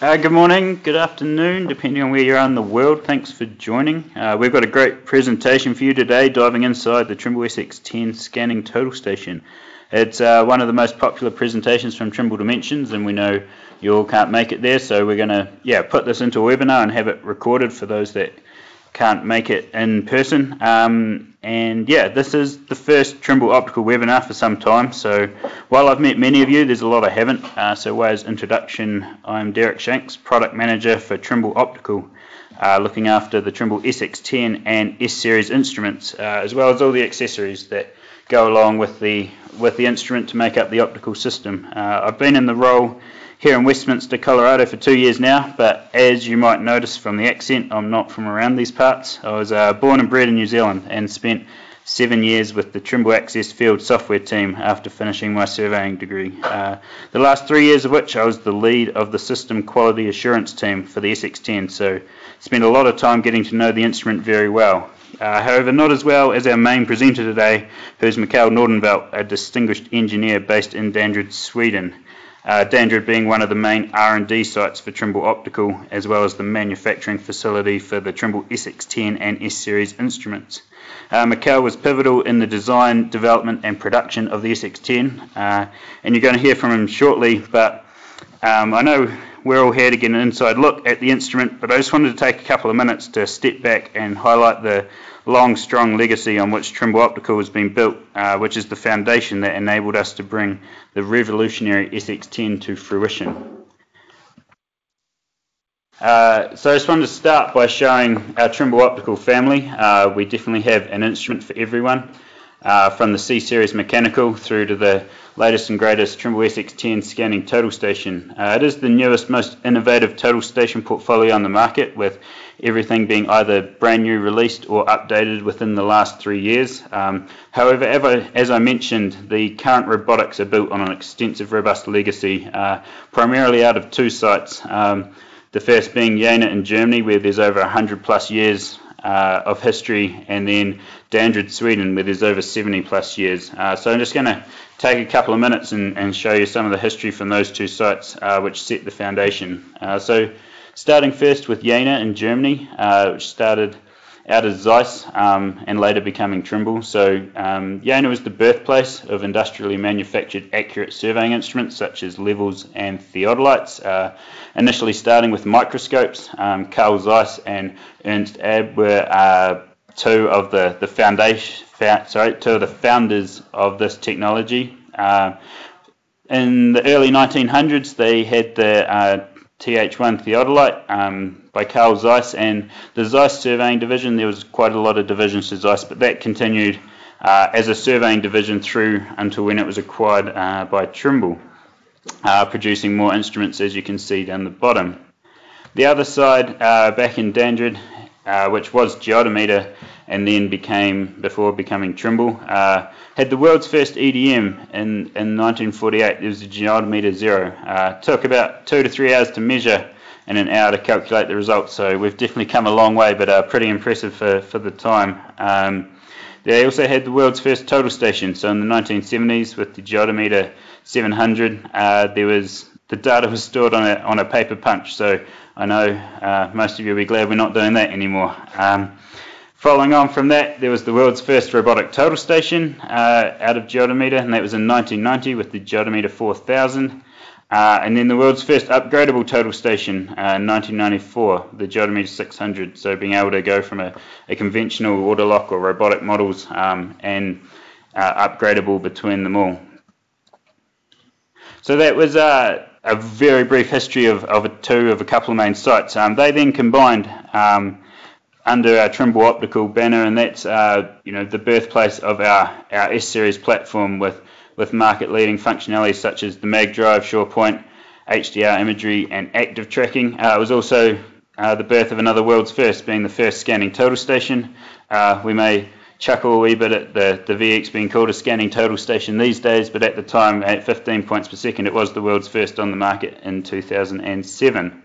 Uh, good morning, good afternoon, depending on where you are in the world. Thanks for joining. Uh, we've got a great presentation for you today, diving inside the Trimble SX10 scanning total station. It's uh, one of the most popular presentations from Trimble Dimensions, and we know you all can't make it there, so we're going to yeah put this into a webinar and have it recorded for those that can't make it in person. Um, and yeah, this is the first Trimble Optical webinar for some time. So while I've met many of you, there's a lot I haven't. Uh, so way as introduction, I'm Derek Shanks, Product Manager for Trimble Optical, uh, looking after the Trimble SX10 and S-Series instruments, uh, as well as all the accessories that go along with the with the instrument to make up the optical system. Uh, I've been in the role here in Westminster, Colorado for two years now, but as you might notice from the accent, I'm not from around these parts. I was uh, born and bred in New Zealand and spent seven years with the Trimble Access Field software team after finishing my surveying degree. Uh, the last three years of which I was the lead of the system quality assurance team for the SX10, so spent a lot of time getting to know the instrument very well. Uh, however, not as well as our main presenter today, who's Mikael Nordenfelt, a distinguished engineer based in Danderyd, Sweden. Uh, being one of the main R&D sites for Trimble Optical, as well as the manufacturing facility for the Trimble SX10 and S-Series instruments. Uh, Mikael was pivotal in the design, development and production of the SX10, uh, and you're going to hear from him shortly, but um, I know we're all here to get an inside look at the instrument, but I just wanted to take a couple of minutes to step back and highlight the long, strong legacy on which Trimble Optical has been built, uh, which is the foundation that enabled us to bring the revolutionary SX10 to fruition. Uh, so I just wanted to start by showing our Trimble Optical family. Uh, we definitely have an instrument for everyone, uh, from the C-Series mechanical through to the latest and greatest Trimble SX10 scanning total station. Uh, it is the newest, most innovative total station portfolio on the market with everything being either brand new released or updated within the last three years. Um, however, as I mentioned, the current robotics are built on an extensive, robust legacy, uh, primarily out of two sites. Um, the first being Jena in Germany, where there's over 100 plus years uh, of history, and then Danderyd, Sweden, where there's over 70 plus years. Uh, so I'm just going to take a couple of minutes and, and, show you some of the history from those two sites, uh, which set the foundation. Uh, so starting first with Jena in Germany, uh, which started out of Zeiss um, and later becoming Trimble. So um, Jena was the birthplace of industrially manufactured accurate surveying instruments such as levels and theodolites. Uh, initially starting with microscopes, um, Carl Zeiss and Ernst Abbe were uh, two of the the foundation, sorry, two of the founders of this technology. Uh, in the early 1900s, they had the uh, TH1 theodolite um, by Carl Zeiss and the Zeiss surveying division. There was quite a lot of divisions to Zeiss, but that continued uh, as a surveying division through until when it was acquired uh, by Trimble, uh, producing more instruments as you can see down the bottom. The other side, uh, back in Danderyd, uh, which was Geodimeter and then became, before becoming Trimble, uh, had the world's first EDM in, in 1948. It was a Geodimeter Zero. Took about two to three hours to measure and an hour to calculate the results. So we've definitely come a long way, but uh, pretty impressive for, for the time. Um, they also had the world's first total station. So in the 1970s, with the Geodimeter 700, uh, there was the data was stored on a on a paper punch. So I know uh, most of you will be glad we're not doing that anymore. Um, following on from that, there was the world's first robotic total station uh, out of Geodimeter, and that was in 1990 with the Geodimeter 4000. Uh, and then the world's first upgradable total station uh, in 1994, the Geodimeter 600. So being able to go from a, a conventional auto lock or robotic models um, and uh, upgradable between them all. So that was uh, a very brief history of, of a two of a couple of main sites. Um, they then combined um, under our Trimble Optical banner, and that's uh, you know the birthplace of our, our S series platform with with market leading functionalities such as the Mag Drive, SurePoint, HDR imagery, and active tracking. Uh, it was also uh, the birth of another world's first, being the first scanning total station. Uh, we may chuckle a wee bit at the, the VX being called a scanning total station these days, but at the time, at 15 points per second, it was the world's first on the market in 2007.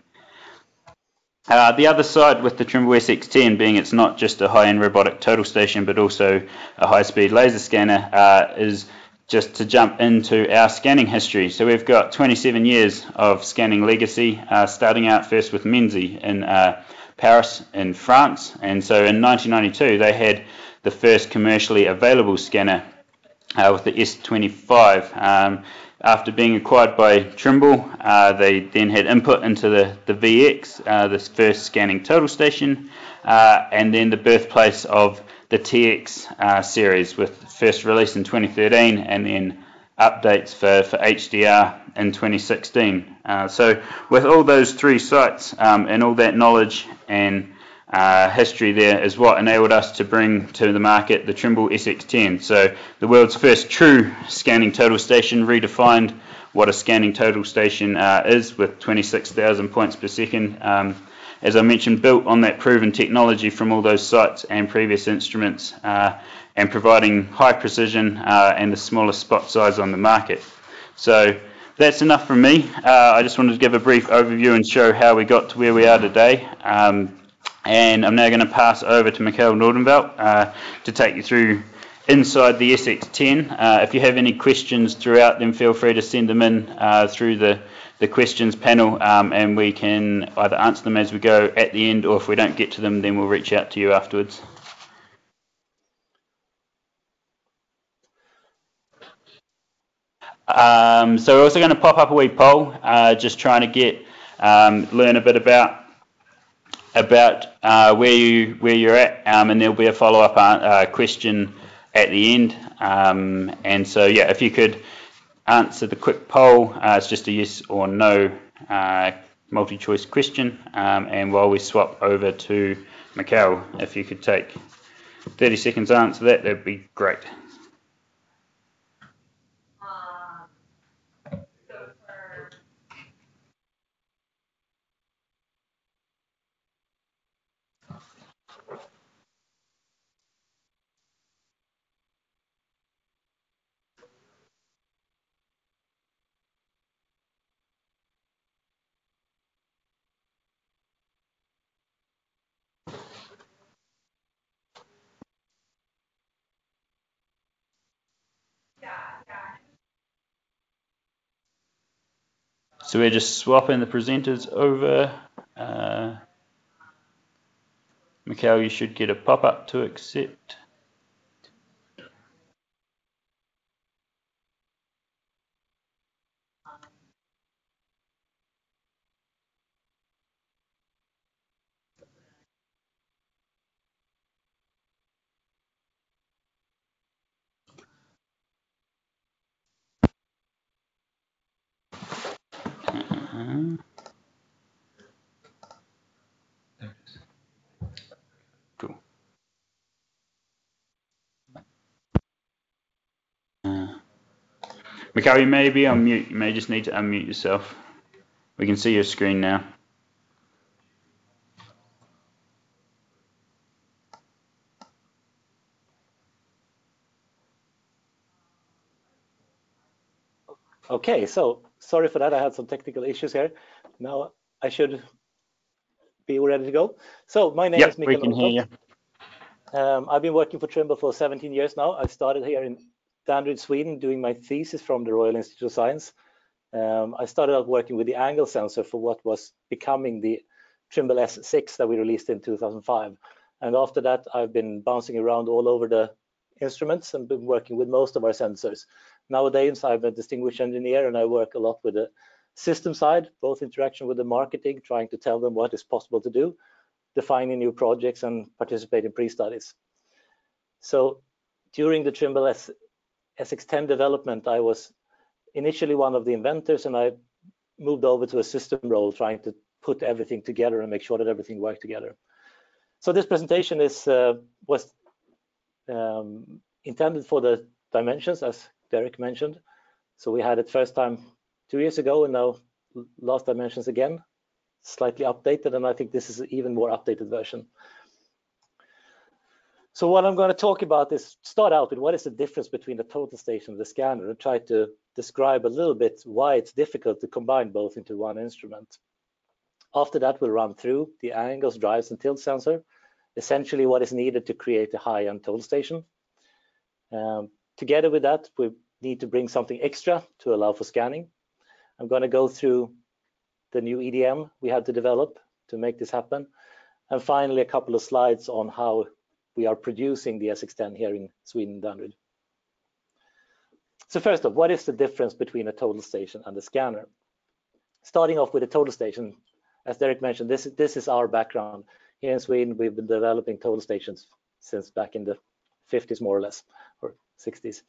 Uh, the other side with the Trimble SX10 being it's not just a high-end robotic total station, but also a high-speed laser scanner, uh, is just to jump into our scanning history. So we've got 27 years of scanning legacy, uh, starting out first with Mensi in uh, Paris in France. And so in 1992, they had the first commercially available scanner uh, with the S25. Um, after being acquired by Trimble, uh, they then had input into the, the VX, uh, this first scanning total station, uh, and then the birthplace of the TX uh, series with first release in 2013 and then updates for, for HDR in 2016. Uh, so with all those three sites um, and all that knowledge and uh, history there is what enabled us to bring to the market the Trimble SX10. So the world's first true scanning total station redefined what a scanning total station uh, is with 26,000 points per second. Um, as I mentioned, built on that proven technology from all those sites and previous instruments uh, and providing high precision uh, and the smallest spot size on the market. So that's enough from me. Uh, I just wanted to give a brief overview and show how we got to where we are today. Um, and I'm now going to pass over to Mikael Nordenfelt uh, to take you through inside the SX10. Uh, if you have any questions throughout, then feel free to send them in uh, through the the questions panel, um, and we can either answer them as we go at the end, or if we don't get to them, then we'll reach out to you afterwards. Um, so we're also going to pop up a wee poll, uh, just trying to get um, learn a bit about about uh, where you where you're at, um, and there'll be a follow up uh, question at the end. Um, and so yeah, if you could answer the quick poll. Uh, it's just a yes or no uh, multi-choice question. Um, and while we swap over to Mikael, if you could take 30 seconds to answer that, that'd be great. So we're just swapping the presenters over. Uh, Mikael, you should get a pop-up to accept. Mikael, you may be on mute. You may just need to unmute yourself. We can see your screen now. Okay, so sorry for that. I had some technical issues here. Now I should be ready to go. So my name yep, is Mikael. we can hear you. Um, I've been working for Trimble for 17 years now. I started here in Danderyd, Sweden, doing my thesis from the Royal Institute of Science. Um, I started out working with the angle sensor for what was becoming the Trimble S6 that we released in 2005. And after that, I've been bouncing around all over the instruments and been working with most of our sensors. Nowadays, I'm a distinguished engineer and I work a lot with the system side, both interaction with the marketing, trying to tell them what is possible to do, defining new projects and participate in pre-studies. So during the Trimble S SX10 development, I was initially one of the inventors and I moved over to a system role trying to put everything together and make sure that everything worked together. So this presentation is uh, was um, intended for the dimensions, as Derek mentioned. So we had it first time two years ago, and now last dimensions again, slightly updated, and I think this is an even more updated version. So what I'm going to talk about is start out with what is the difference between the total station and the scanner and try to describe a little bit why it's difficult to combine both into one instrument. After that, we'll run through the angles, drives, and tilt sensor, essentially what is needed to create a high-end total station. Um, together with that, we need to bring something extra to allow for scanning. I'm going to go through the new EDM we had to develop to make this happen. And finally, a couple of slides on how we are producing the SX10 here in Sweden, Danderyd. So first off, what is the difference between a total station and a scanner? Starting off with a total station, as Derek mentioned, this, this is our background. Here in Sweden, we've been developing total stations since back in the 50s, more or less, or 60s.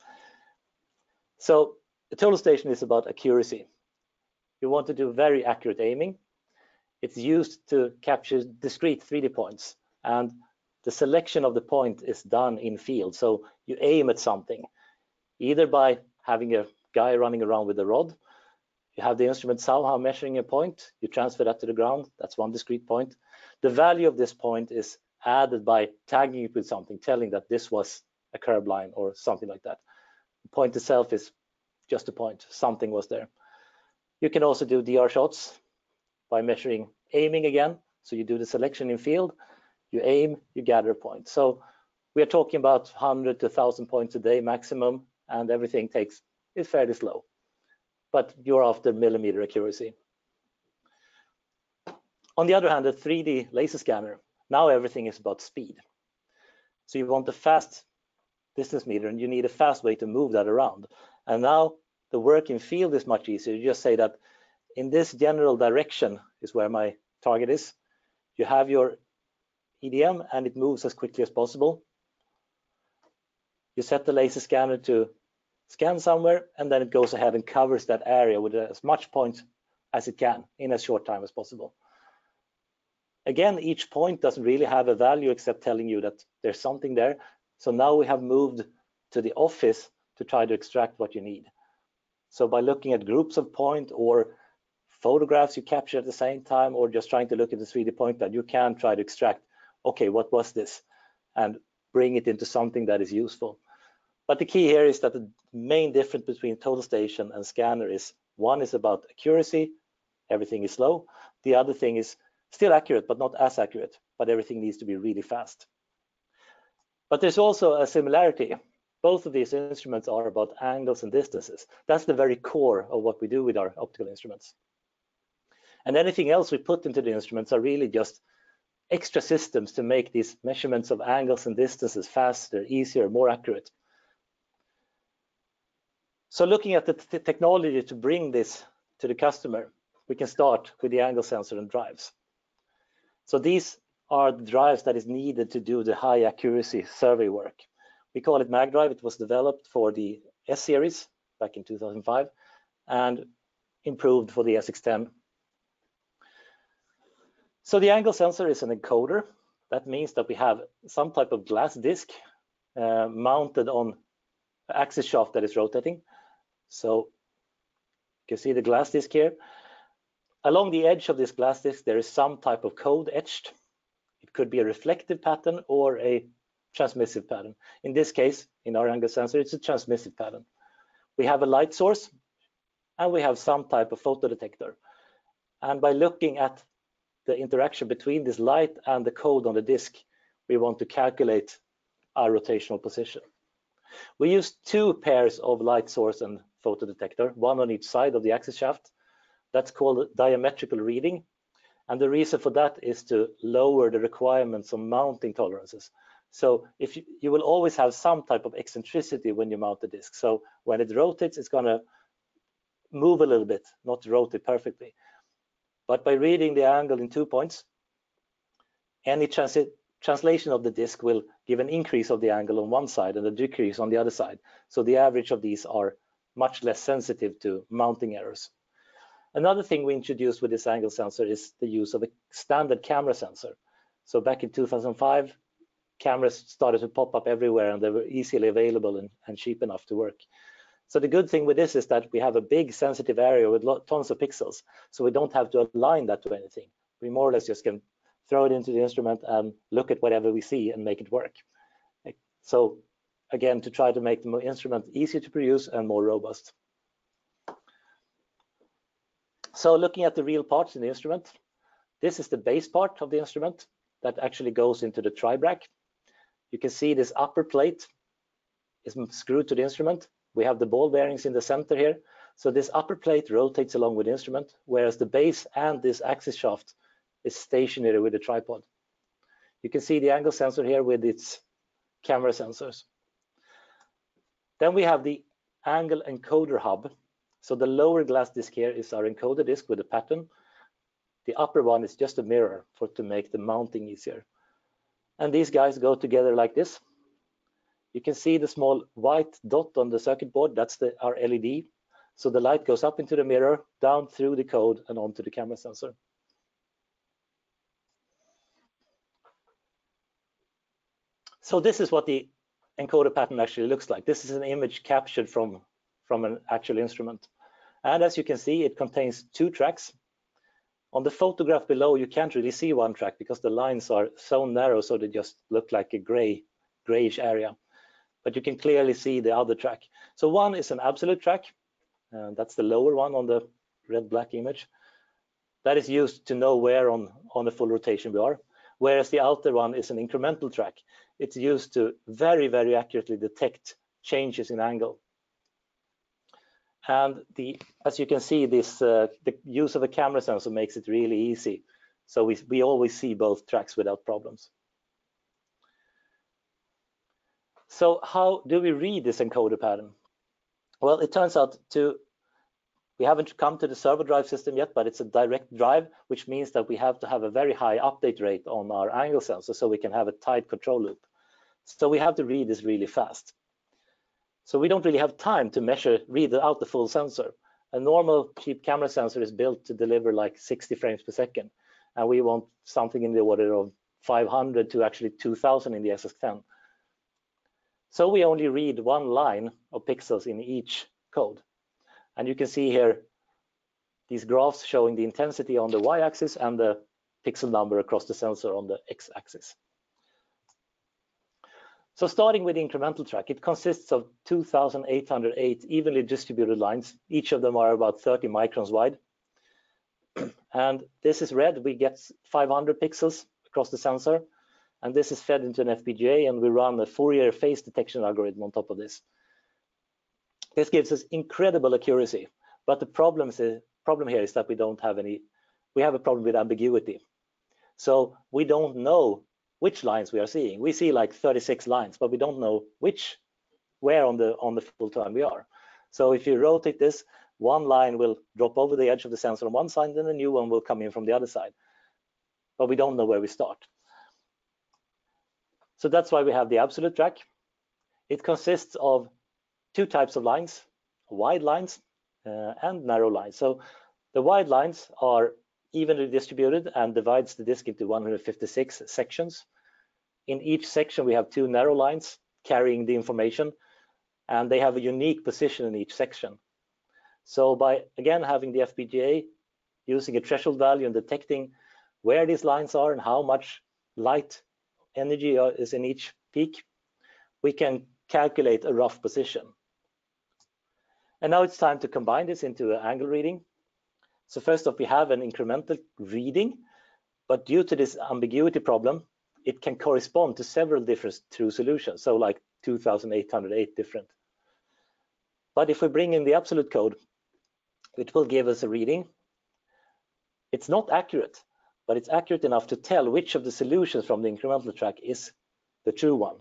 So a total station is about accuracy. You want to do very accurate aiming. It's used to capture discrete 3D points, and the selection of the point is done in field. So you aim at something, either by having a guy running around with a rod, you have the instrument somehow measuring a point, you transfer that to the ground, that's one discrete point. The value of this point is added by tagging it with something, telling that this was a curved line or something like that. The point itself is just a point, something was there. You can also do DR shots by measuring aiming again. So you do the selection in field, you aim, you gather a point. So we are talking about 100 to 1000 points a day maximum, and everything takes is fairly slow. But you're after millimeter accuracy. On the other hand, a 3D laser scanner, now everything is about speed. So you want a fast distance meter and you need a fast way to move that around. And now the work in field is much easier. You just say that in this general direction is where my target is. You have your EDM and it moves as quickly as possible. You set the laser scanner to scan somewhere and then it goes ahead and covers that area with as much points as it can in as short time as possible. Again, each point doesn't really have a value except telling you that there's something there. So now we have moved to the office to try to extract what you need. So by looking at groups of point or photographs you capture at the same time or just trying to look at the 3D point that you can try to extract, okay, what was this? And bring it into something that is useful. But the key here is that the main difference between total station and scanner is one is about accuracy, everything is slow. The other thing is Still accurate, but not as accurate, but everything needs to be really fast. But there's also a similarity. Both of these instruments are about angles and distances. That's the very core of what we do with our optical instruments. And anything else we put into the instruments are really just extra systems to make these measurements of angles and distances faster, easier, more accurate. So looking at the technology to bring this to the customer, we can start with the angle sensor and drives. So these are the drives that is needed to do the high accuracy survey work. We call it MagDrive. It was developed for the S series back in 2005 and improved for the SX10. So the angle sensor is an encoder. That means that we have some type of glass disc uh, mounted on an axis shaft that is rotating. So you can see the glass disc here. Along the edge of this glass disc, there is some type of code etched. It could be a reflective pattern or a transmissive pattern. In this case, in our angle sensor, it's a transmissive pattern. We have a light source and we have some type of photodetector. And by looking at the interaction between this light and the code on the disk, we want to calculate our rotational position. We use two pairs of light source and photodetector, one on each side of the axis shaft, that's called diametrical reading. And the reason for that is to lower the requirements on mounting tolerances. So if you, you will always have some type of eccentricity when you mount the disk. So when it rotates, it's going to move a little bit, not rotate perfectly. But by reading the angle in two points, any transit translation of the disk will give an increase of the angle on one side and a decrease on the other side. So the average of these are much less sensitive to mounting errors. Another thing we introduced with this angle sensor is the use of a standard camera sensor. So back in 2005, cameras started to pop up everywhere and they were easily available and, and cheap enough to work. So the good thing with this is that we have a big sensitive area with tons of pixels. So we don't have to align that to anything. We more or less just can throw it into the instrument and look at whatever we see and make it work. So again, to try to make the instrument easier to produce and more robust. So looking at the real parts in the instrument, this is the base part of the instrument that actually goes into the tribrach. You can see this upper plate is screwed to the instrument. We have the ball bearings in the center here. So this upper plate rotates along with the instrument, whereas the base and this axis shaft is stationary with the tripod. You can see the angle sensor here with its camera sensors. Then we have the angle encoder hub. So the lower glass disc here is our encoder disc with a pattern. The upper one is just a mirror for to make the mounting easier. And these guys go together like this. You can see the small white dot on the circuit board. That's the, our LED. So the light goes up into the mirror, down through the code and onto the camera sensor. So this is what the encoder pattern actually looks like. This is an image captured from, from an actual instrument. And as you can see, it contains two tracks. On the photograph below, you can't really see one track because the lines are so narrow, so they just look like a gray, grayish area. But you can clearly see the other track. So one is an absolute track. and that's the lower one on the red-black image. That is used to know where on, on the full rotation we are. Whereas the outer one is an incremental track. It's used to very, very accurately detect changes in angle. And the, as you can see, this uh, the use of a camera sensor makes it really easy. So we, we always see both tracks without problems. So how do we read this encoder pattern? Well, it turns out to, we haven't come to the servo drive system yet, but it's a direct drive, which means that we have to have a very high update rate on our angle sensor so we can have a tight control loop. So we have to read this really fast. So we don't really have time to measure, read out the full sensor. A normal cheap camera sensor is built to deliver like 60 frames per second. And we want something in the order of 500 to actually 2000 in the SX10. So we only read one line of pixels in each code. And you can see here these graphs showing the intensity on the y-axis and the pixel number across the sensor on the x-axis. So starting with the incremental track, it consists of 2,808 evenly distributed lines. Each of them are about 30 microns wide. and this is red, we get 500 pixels across the sensor. And this is fed into an FPGA and we run a Fourier phase detection algorithm on top of this. This gives us incredible accuracy, but the problem, is, problem here is that we don't have any, we have a problem with ambiguity. So we don't know which lines we are seeing. We see like 36 lines, but we don't know which, where on the on the full time we are. So if you rotate this, one line will drop over the edge of the sensor on one side, then a new one will come in from the other side. But we don't know where we start. So that's why we have the absolute track. It consists of two types of lines, wide lines uh, and narrow lines. So the wide lines are evenly distributed and divides the disk into 156 sections. In each section, we have two narrow lines carrying the information, and they have a unique position in each section. So by, again, having the FPGA using a threshold value and detecting where these lines are and how much light energy is in each peak, we can calculate a rough position. And now it's time to combine this into an angle reading. So first off, we have an incremental reading, but due to this ambiguity problem, it can correspond to several different true solutions. So like 2,808 different. But if we bring in the absolute code, it will give us a reading. It's not accurate, but it's accurate enough to tell which of the solutions from the incremental track is the true one.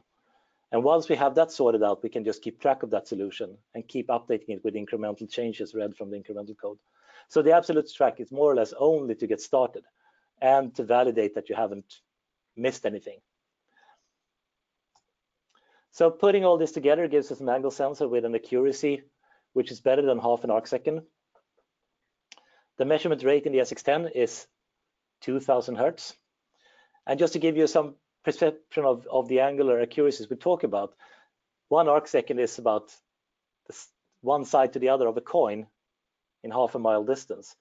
And once we have that sorted out, we can just keep track of that solution and keep updating it with incremental changes read from the incremental code. So the absolute track is more or less only to get started and to validate that you haven't missed anything. So putting all this together gives us an angle sensor with an accuracy which is better than half an arc second. The measurement rate in the SX10 is 2000 hertz. And just to give you some perception of, of the angular accuracies we talk about, one arc second is about one side to the other of a coin in half a mile distance.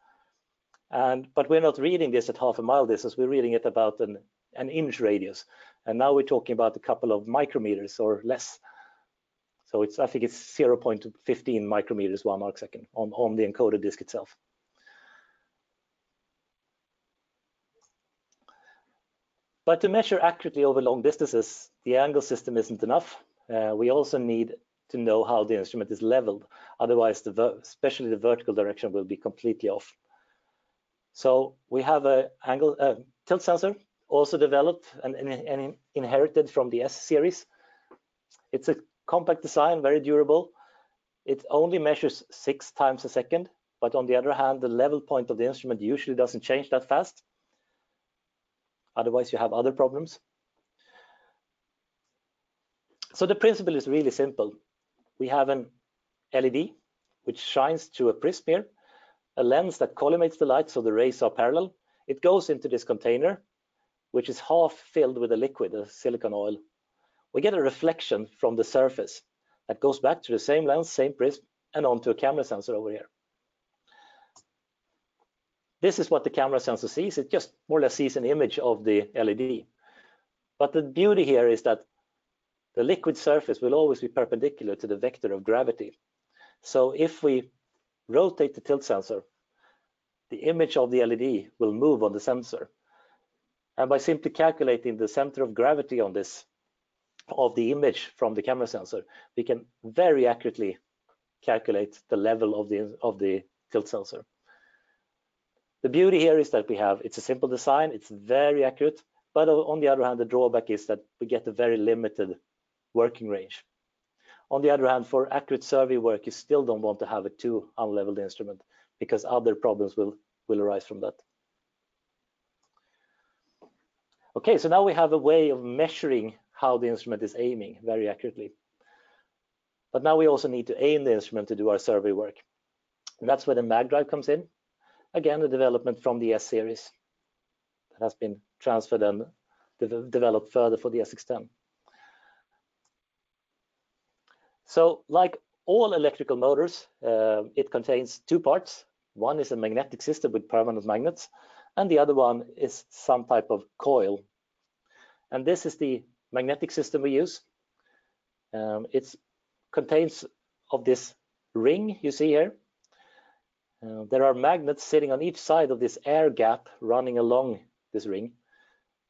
And but we're not reading this at half a mile distance. We're reading it about an an inch radius, and now we're talking about a couple of micrometers or less. So it's I think it's 0.15 micrometers one arc second on on the encoded disk itself. But to measure accurately over long distances, the angle system isn't enough. Uh, we also need to know how the instrument is leveled. Otherwise, the especially the vertical direction will be completely off. So we have a angle uh, tilt sensor also developed and, and, and inherited from the S series. It's a compact design, very durable. It only measures six times a second, but on the other hand, the level point of the instrument usually doesn't change that fast. Otherwise, you have other problems. So the principle is really simple. We have an LED which shines through a prism here, a lens that collimates the light so the rays are parallel. It goes into this container, which is half filled with a liquid, a silicon oil. We get a reflection from the surface that goes back to the same lens, same prism, and onto a camera sensor over here. This is what the camera sensor sees. It just more or less sees an image of the LED. But the beauty here is that the liquid surface will always be perpendicular to the vector of gravity. So if we rotate the tilt sensor, the image of the LED will move on the sensor. And by simply calculating the center of gravity on this, of the image from the camera sensor, we can very accurately calculate the level of the, of the tilt sensor. The beauty here is that we have, it's a simple design, it's very accurate, but on the other hand, the drawback is that we get a very limited working range. On the other hand, for accurate survey work, you still don't want to have a too unleveled instrument because other problems will, will arise from that. Okay, so now we have a way of measuring how the instrument is aiming very accurately. But now we also need to aim the instrument to do our survey work. And that's where the mag drive comes in again, a development from the S series that has been transferred and de developed further for the SX10. So like all electrical motors, uh, it contains two parts. One is a magnetic system with permanent magnets, and the other one is some type of coil. And this is the magnetic system we use. Um, it contains of this ring you see here, uh, there are magnets sitting on each side of this air gap running along this ring.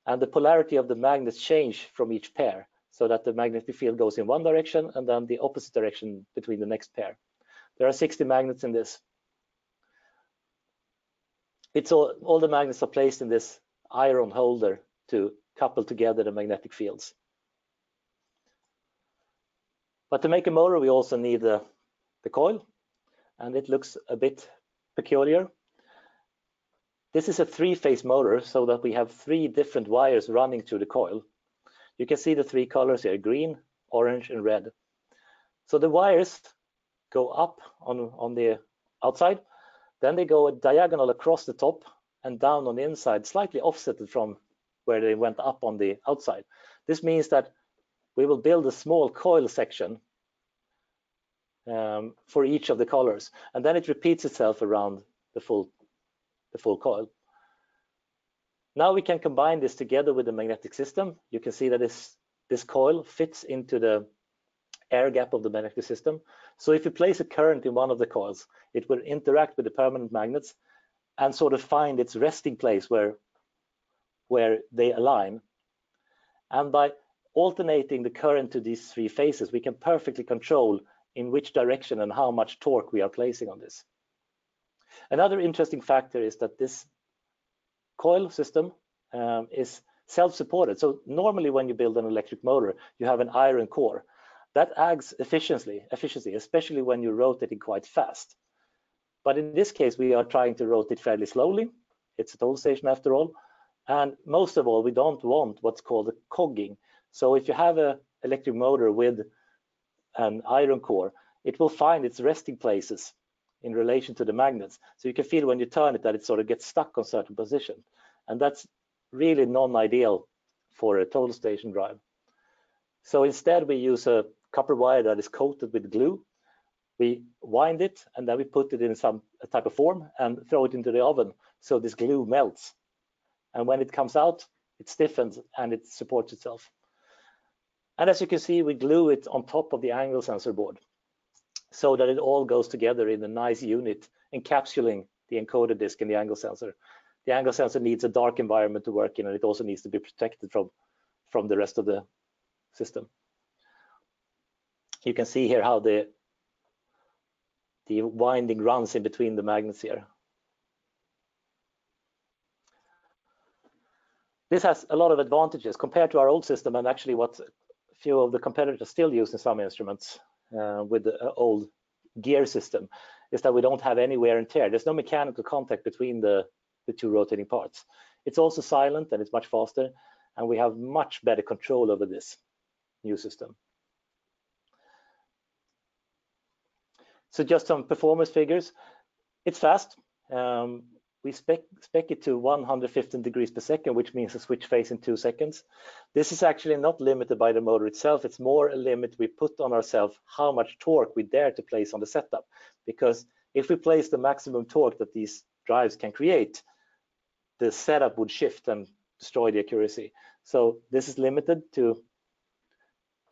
And the polarity of the magnets change from each pair so that the magnetic field goes in one direction and then the opposite direction between the next pair. There are 60 magnets in this. It's all, all the magnets are placed in this iron holder to couple together the magnetic fields. But to make a motor, we also need the, the coil, and it looks a bit peculiar. This is a three-phase motor so that we have three different wires running through the coil. You can see the three colors here, green, orange, and red. So the wires go up on, on the outside, then they go a diagonal across the top and down on the inside, slightly offset from where they went up on the outside. This means that we will build a small coil section um, for each of the colors. And then it repeats itself around the full, the full coil. Now we can combine this together with the magnetic system. You can see that this, this coil fits into the air gap of the magnetic system. So if you place a current in one of the coils, it will interact with the permanent magnets and sort of find its resting place where, where they align. And by alternating the current to these three phases, we can perfectly control in which direction and how much torque we are placing on this. Another interesting factor is that this coil system um, is self-supported. So normally when you build an electric motor, you have an iron core. That adds efficiency, efficiency, especially when you're rotating quite fast. But in this case, we are trying to rotate fairly slowly. It's a total station after all. And most of all, we don't want what's called a cogging. So if you have an electric motor with an iron core, it will find its resting places in relation to the magnets. So you can feel when you turn it that it sort of gets stuck on certain position. And that's really non-ideal for a total station drive. So instead we use a copper wire that is coated with glue. We wind it and then we put it in some type of form and throw it into the oven so this glue melts. And when it comes out, it stiffens and it supports itself. And as you can see, we glue it on top of the angle sensor board so that it all goes together in a nice unit encapsulating the encoder disk and the angle sensor. The angle sensor needs a dark environment to work in and it also needs to be protected from, from the rest of the system. you can see here how the the winding runs in between the magnets here. This has a lot of advantages compared to our old system and actually what few of the competitors still use in some instruments uh, with the uh, old gear system is that we don't have any wear and tear. There's no mechanical contact between the, the two rotating parts. It's also silent and it's much faster and we have much better control over this new system. So just some performance figures. It's fast. Um, we spec, spec it to 115 degrees per second, which means a switch face in two seconds. This is actually not limited by the motor itself. It's more a limit we put on ourselves how much torque we dare to place on the setup. Because if we place the maximum torque that these drives can create, the setup would shift and destroy the accuracy. So this is limited to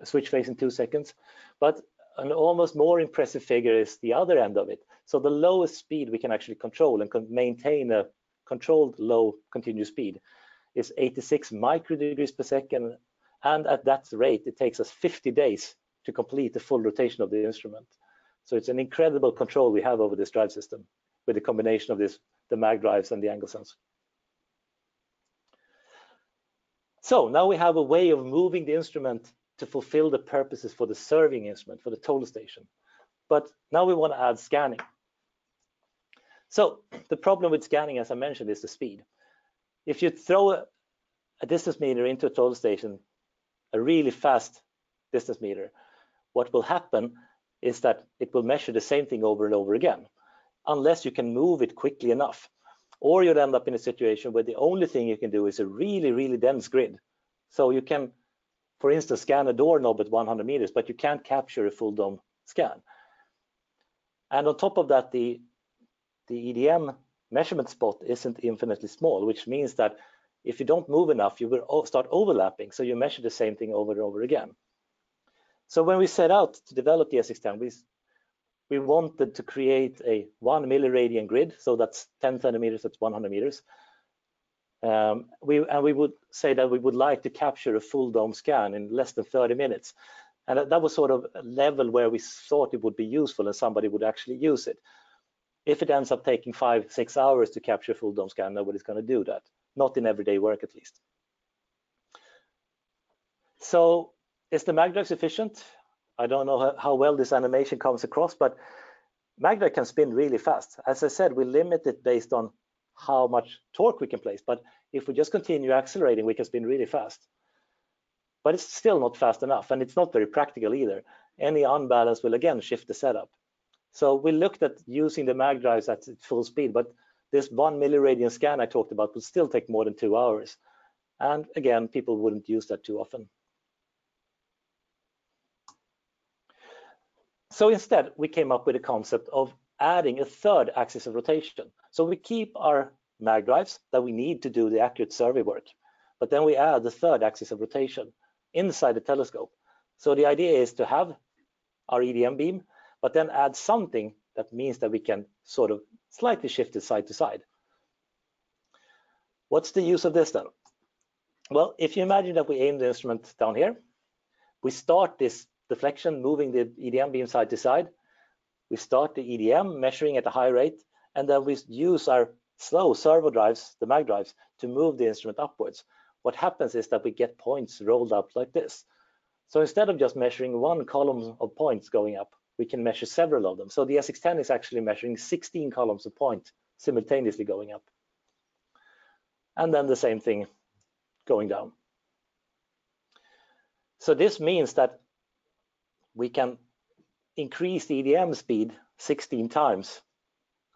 a switch face in two seconds. But an almost more impressive figure is the other end of it. So the lowest speed we can actually control and can maintain a controlled low continuous speed is 86 microdegrees per second. And at that rate, it takes us 50 days to complete the full rotation of the instrument. So it's an incredible control we have over this drive system with the combination of this, the mag drives and the angle sensor. So now we have a way of moving the instrument to fulfill the purposes for the serving instrument, for the total station. But now we want to add scanning. So the problem with scanning, as I mentioned, is the speed. If you throw a, a distance meter into a total station, a really fast distance meter, what will happen is that it will measure the same thing over and over again, unless you can move it quickly enough. Or you'll end up in a situation where the only thing you can do is a really, really dense grid. So you can for instance, scan a doorknob at 100 meters, but you can't capture a full dome scan. And on top of that, the, the EDM measurement spot isn't infinitely small, which means that if you don't move enough, you will start overlapping. So you measure the same thing over and over again. So when we set out to develop the SX10, we, we wanted to create a one milliradian grid. So that's 10 centimeters, that's 100 meters. Um, we, and we would say that we would like to capture a full dome scan in less than 30 minutes. And that was sort of a level where we thought it would be useful and somebody would actually use it. If it ends up taking five, six hours to capture a full dome scan, nobody's going to do that, not in everyday work at least. So is the magdrive sufficient? I don't know how, well this animation comes across, but magdrive can spin really fast. As I said, we limit it based on how much torque we can place. But if we just continue accelerating, we can spin really fast. But it's still not fast enough, and it's not very practical either. Any unbalance will again shift the setup. So we looked at using the mag drives at full speed, but this one milliradian scan I talked about would still take more than two hours. And again, people wouldn't use that too often. So instead, we came up with a concept of adding a third axis of rotation. So we keep our mag drives that we need to do the accurate survey work, but then we add the third axis of rotation inside the telescope. So the idea is to have our EDM beam, but then add something that means that we can sort of slightly shift it side to side. What's the use of this then? Well, if you imagine that we aim the instrument down here, we start this deflection, moving the EDM beam side to side, we start the EDM measuring at a high rate, and then we use our slow servo drives, the mag drives, to move the instrument upwards. What happens is that we get points rolled up like this. So instead of just measuring one column of points going up, we can measure several of them. So the SX10 is actually measuring 16 columns of point simultaneously going up. And then the same thing going down. So this means that we can increase the EDM speed 16 times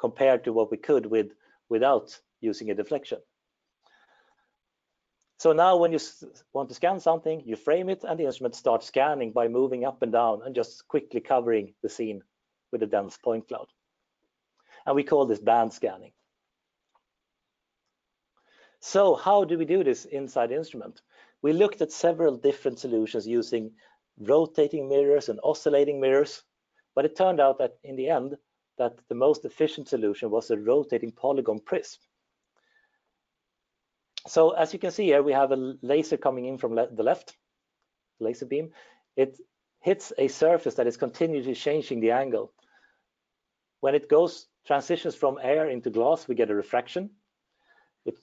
compared to what we could with without using a deflection. So now when you want to scan something, you frame it and the instrument starts scanning by moving up and down and just quickly covering the scene with a dense point cloud. And we call this band scanning. So how do we do this inside the instrument? We looked at several different solutions using rotating mirrors and oscillating mirrors but it turned out that in the end, that the most efficient solution was a rotating polygon prism. So as you can see here, we have a laser coming in from le the left, laser beam. It hits a surface that is continuously changing the angle. When it goes transitions from air into glass, we get a refraction. It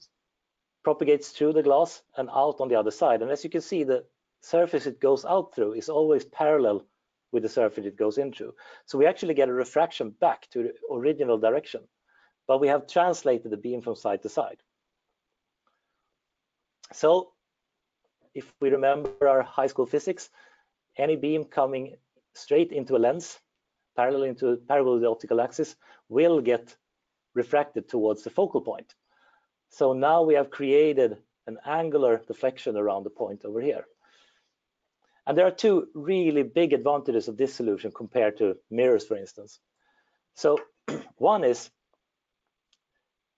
propagates through the glass and out on the other side. And as you can see, the surface it goes out through is always parallel with the surface it goes into. So we actually get a refraction back to the original direction, but we have translated the beam from side to side. So if we remember our high school physics, any beam coming straight into a lens, parallel into parallel with the optical axis, will get refracted towards the focal point. So now we have created an angular deflection around the point over here. And there are two really big advantages of this solution compared to mirrors, for instance. So one is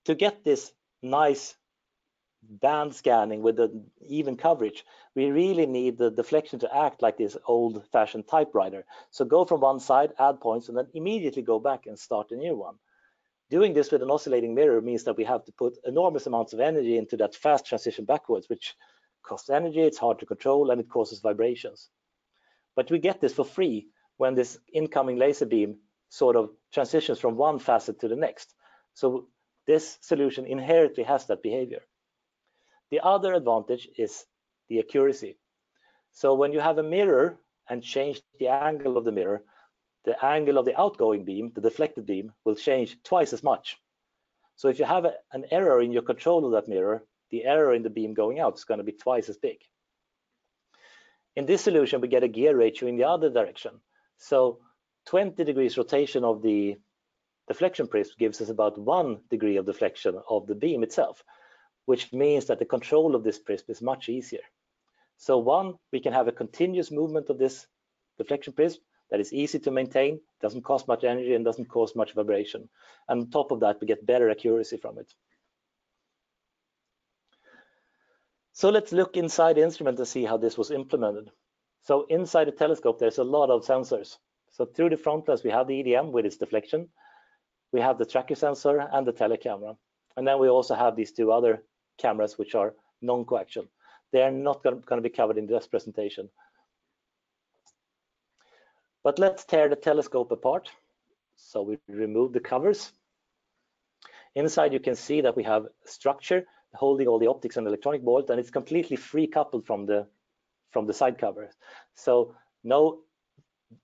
to get this nice band scanning with the even coverage, we really need the deflection to act like this old-fashioned typewriter. So go from one side, add points, and then immediately go back and start a new one. Doing this with an oscillating mirror means that we have to put enormous amounts of energy into that fast transition backwards, which costs energy, it's hard to control, and it causes vibrations. But we get this for free when this incoming laser beam sort of transitions from one facet to the next. So this solution inherently has that behavior. The other advantage is the accuracy. So when you have a mirror and change the angle of the mirror, the angle of the outgoing beam, the deflected beam, will change twice as much. So if you have a, an error in your control of that mirror, the error in the beam going out is going to be twice as big. In this solution, we get a gear ratio in the other direction. So 20 degrees rotation of the deflection prism gives us about one degree of deflection of the beam itself, which means that the control of this prism is much easier. So one, we can have a continuous movement of this deflection prism that is easy to maintain, doesn't cost much energy and doesn't cause much vibration. And on top of that, we get better accuracy from it. So let's look inside the instrument to see how this was implemented. So inside the telescope, there's a lot of sensors. So through the front lens, we have the EDM with its deflection. We have the tracker sensor and the telecamera. And then we also have these two other cameras, which are non-coaxial. They are not going to be covered in this presentation. But let's tear the telescope apart. So we remove the covers. Inside, you can see that we have structure holding all the optics and electronic board, and it's completely free coupled from the from the side covers. So no,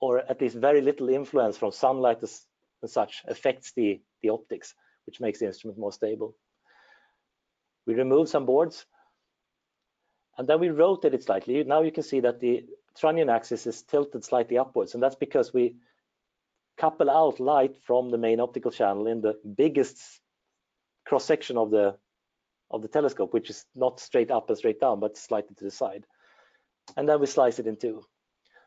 or at least very little influence from sunlight as such affects the, the optics, which makes the instrument more stable. We remove some boards, and then we rotate it slightly. Now you can see that the trunnion axis is tilted slightly upwards, and that's because we couple out light from the main optical channel in the biggest cross section of the of the telescope, which is not straight up and straight down, but slightly to the side. And then we slice it in two.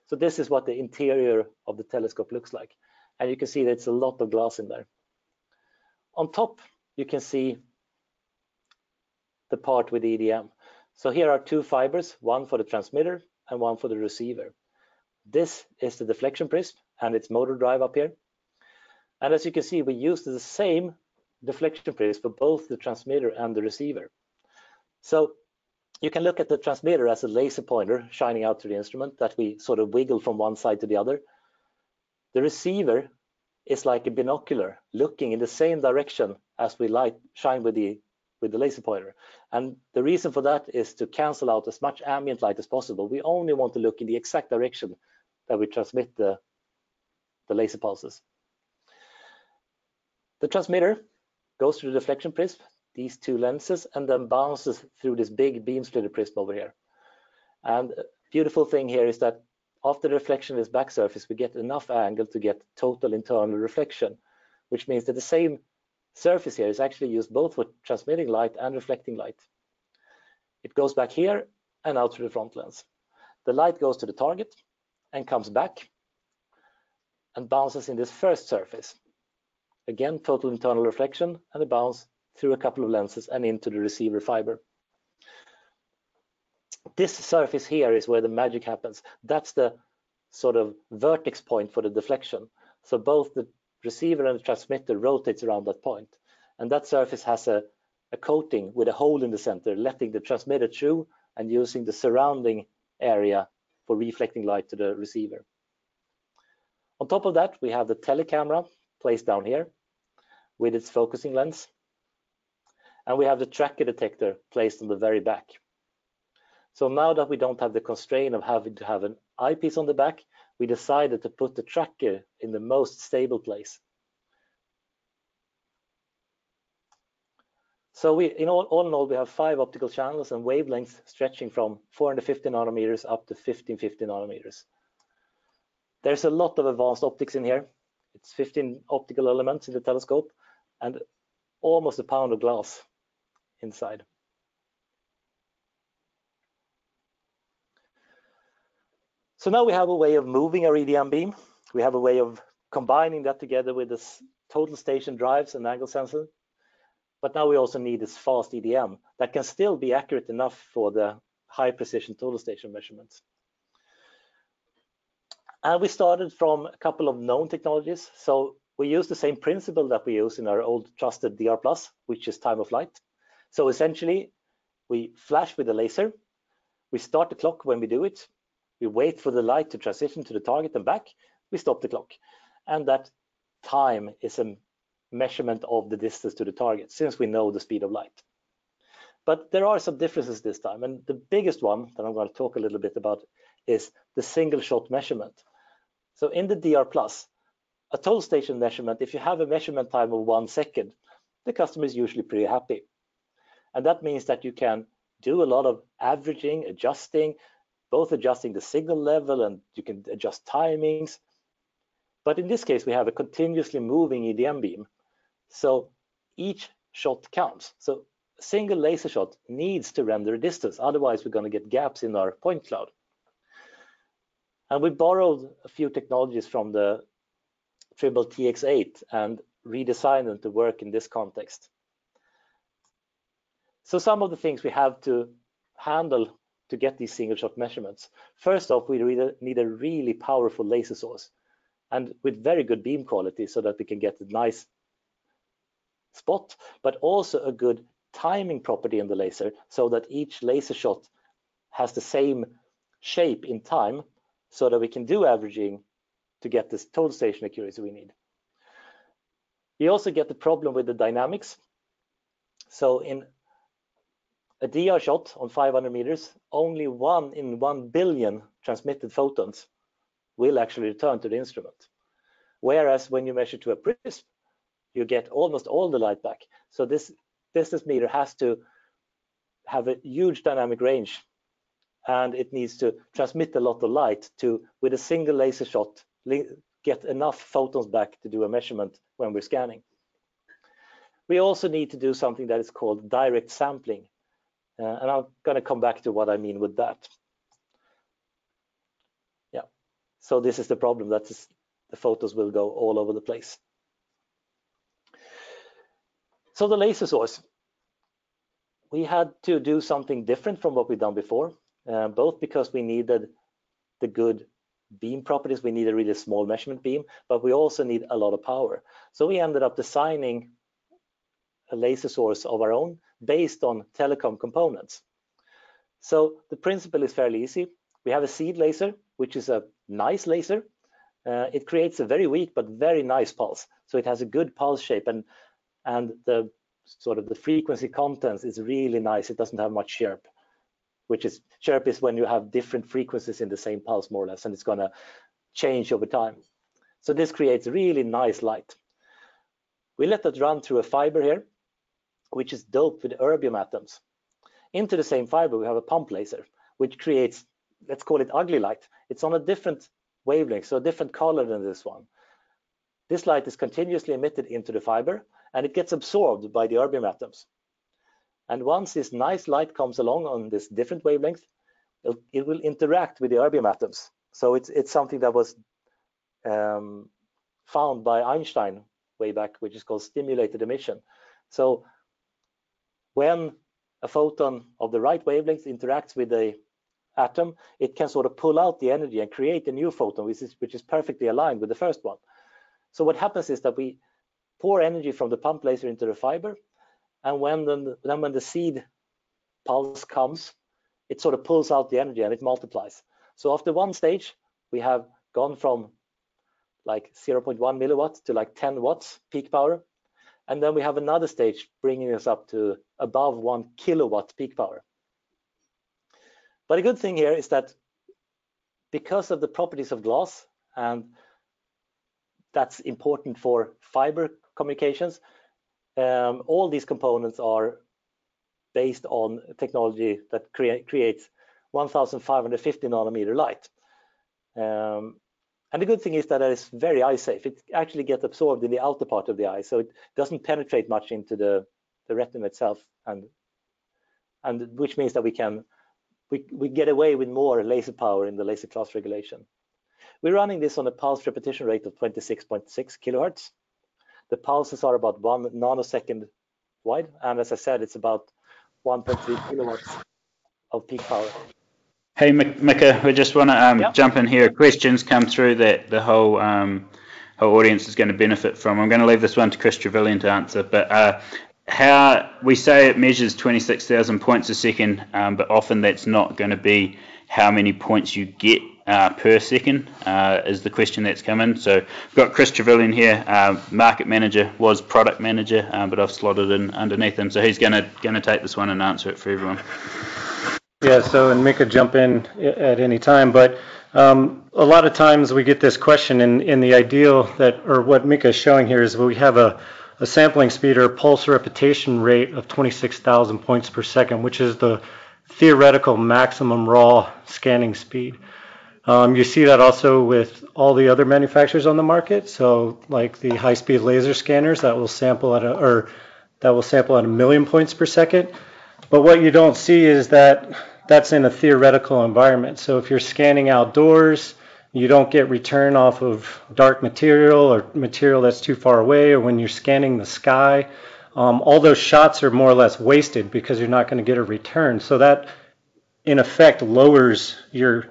So this is what the interior of the telescope looks like. And you can see that it's a lot of glass in there. On top, you can see the part with the EDM. So here are two fibers, one for the transmitter and one for the receiver. This is the deflection prism and its motor drive up here. And as you can see, we used the same deflection prism for both the transmitter and the receiver. So you can look at the transmitter as a laser pointer shining out to the instrument that we sort of wiggle from one side to the other. The receiver is like a binocular looking in the same direction as we light shine with the with the laser pointer. And the reason for that is to cancel out as much ambient light as possible. We only want to look in the exact direction that we transmit the, the laser pulses. The transmitter goes through the deflection prism, these two lenses, and then bounces through this big beam splitter prism over here. And beautiful thing here is that after the reflection of this back surface, we get enough angle to get total internal reflection, which means that the same surface here is actually used both for transmitting light and reflecting light. It goes back here and out through the front lens. The light goes to the target and comes back and bounces in this first surface. Again, total internal reflection and a bounce through a couple of lenses and into the receiver fiber. This surface here is where the magic happens. That's the sort of vertex point for the deflection. So both the receiver and the transmitter rotates around that point. And that surface has a, a coating with a hole in the center, letting the transmitter through and using the surrounding area for reflecting light to the receiver. On top of that, we have the telecamera placed down here with its focusing lens. And we have the tracker detector placed on the very back. So now that we don't have the constraint of having to have an eyepiece on the back, we decided to put the tracker in the most stable place. So we, in all, all in all, we have five optical channels and wavelengths stretching from 450 nanometers up to 1550 nanometers. There's a lot of advanced optics in here. It's 15 optical elements in the telescope and almost a pound of glass inside. So now we have a way of moving our EDM beam. We have a way of combining that together with this total station drives and angle sensor. But now we also need this fast EDM that can still be accurate enough for the high precision total station measurements. And we started from a couple of known technologies. So we use the same principle that we use in our old trusted DR+, which is time of flight. So essentially, we flash with a laser. We start the clock when we do it. We wait for the light to transition to the target and back. We stop the clock. And that time is a measurement of the distance to the target, since we know the speed of light. But there are some differences this time. And the biggest one that I'm going to talk a little bit about is the single shot measurement. So in the DR+, a total station measurement, if you have a measurement time of one second, the customer is usually pretty happy. And that means that you can do a lot of averaging, adjusting, both adjusting the signal level and you can adjust timings. But in this case, we have a continuously moving EDM beam. So each shot counts. So a single laser shot needs to render a distance. Otherwise, we're going to get gaps in our point cloud. And we borrowed a few technologies from the Trimble TX8 and redesigned them to work in this context. So some of the things we have to handle to get these single shot measurements. First off, we need a really powerful laser source and with very good beam quality so that we can get a nice spot, but also a good timing property in the laser so that each laser shot has the same shape in time so that we can do averaging to get this total station accuracy we need. We also get the problem with the dynamics. So in a DR shot on 500 meters, only one in 1 billion transmitted photons will actually return to the instrument. Whereas when you measure to a prism, you get almost all the light back. So this distance meter has to have a huge dynamic range and it needs to transmit a lot of light to, with a single laser shot, get enough photons back to do a measurement when we're scanning. We also need to do something that is called direct sampling. Uh, and I'm going to come back to what I mean with that. Yeah, so this is the problem that is, the photos will go all over the place. So the laser source, we had to do something different from what we've done before. Uh, both because we needed the good beam properties, we need a really small measurement beam, but we also need a lot of power. So we ended up designing a laser source of our own based on telecom components. So the principle is fairly easy. We have a seed laser, which is a nice laser. Uh, it creates a very weak but very nice pulse. So it has a good pulse shape and and the sort of the frequency contents is really nice. It doesn't have much chirp which is chirp is when you have different frequencies in the same pulse more or less, and it's gonna change over time. So this creates really nice light. We let that run through a fiber here, which is doped with erbium atoms. Into the same fiber, we have a pump laser, which creates, let's call it ugly light. It's on a different wavelength, so a different color than this one. This light is continuously emitted into the fiber, and it gets absorbed by the erbium atoms. And once this nice light comes along on this different wavelength, it will interact with the erbium atoms. So it's it's something that was um, found by Einstein way back, which is called stimulated emission. So when a photon of the right wavelength interacts with a atom, it can sort of pull out the energy and create a new photon, which is, which is perfectly aligned with the first one. So what happens is that we pour energy from the pump laser into the fiber, and when the, then when the seed pulse comes, it sort of pulls out the energy and it multiplies. So after one stage, we have gone from like 0.1 milliwatts to like 10 watts peak power. And then we have another stage bringing us up to above one kilowatt peak power. But a good thing here is that because of the properties of glass, and that's important for fiber communications, um, all these components are based on technology that crea creates 1550 nanometer light. Um, and the good thing is that it is very eye safe. It actually gets absorbed in the outer part of the eye, so it doesn't penetrate much into the, the retina itself, and and which means that we can we, we get away with more laser power in the laser class regulation. We're running this on a pulse repetition rate of 26.6 kilohertz. The pulses are about one nanosecond wide, and as I said, it's about 1.3 kilowatts of peak power. Hey, Mika, we just want to um, yep. jump in here. Questions come through that the whole um, whole audience is going to benefit from. I'm going to leave this one to Chris Trevelyan to answer, but uh, how we say it measures 26,000 points a second, um, but often that's not going to be how many points you get uh, per second uh, is the question that's come in. So we've got Chris Trevelyan here, uh, market manager, was product manager, uh, but I've slotted in underneath him, so he's going to going to take this one and answer it for everyone. Yeah, so and Mika jump in at any time, but um, a lot of times we get this question, and in the ideal that, or what Mika is showing here is we have a, a sampling speed or pulse repetition rate of 26,000 points per second, which is the theoretical maximum raw scanning speed. Um, you see that also with all the other manufacturers on the market. So like the high-speed laser scanners that will sample at a, or that will sample at a million points per second. But what you don't see is that that's in a theoretical environment. So if you're scanning outdoors, you don't get return off of dark material or material that's too far away, or when you're scanning the sky, um, all those shots are more or less wasted because you're not going to get a return. So that, in effect, lowers your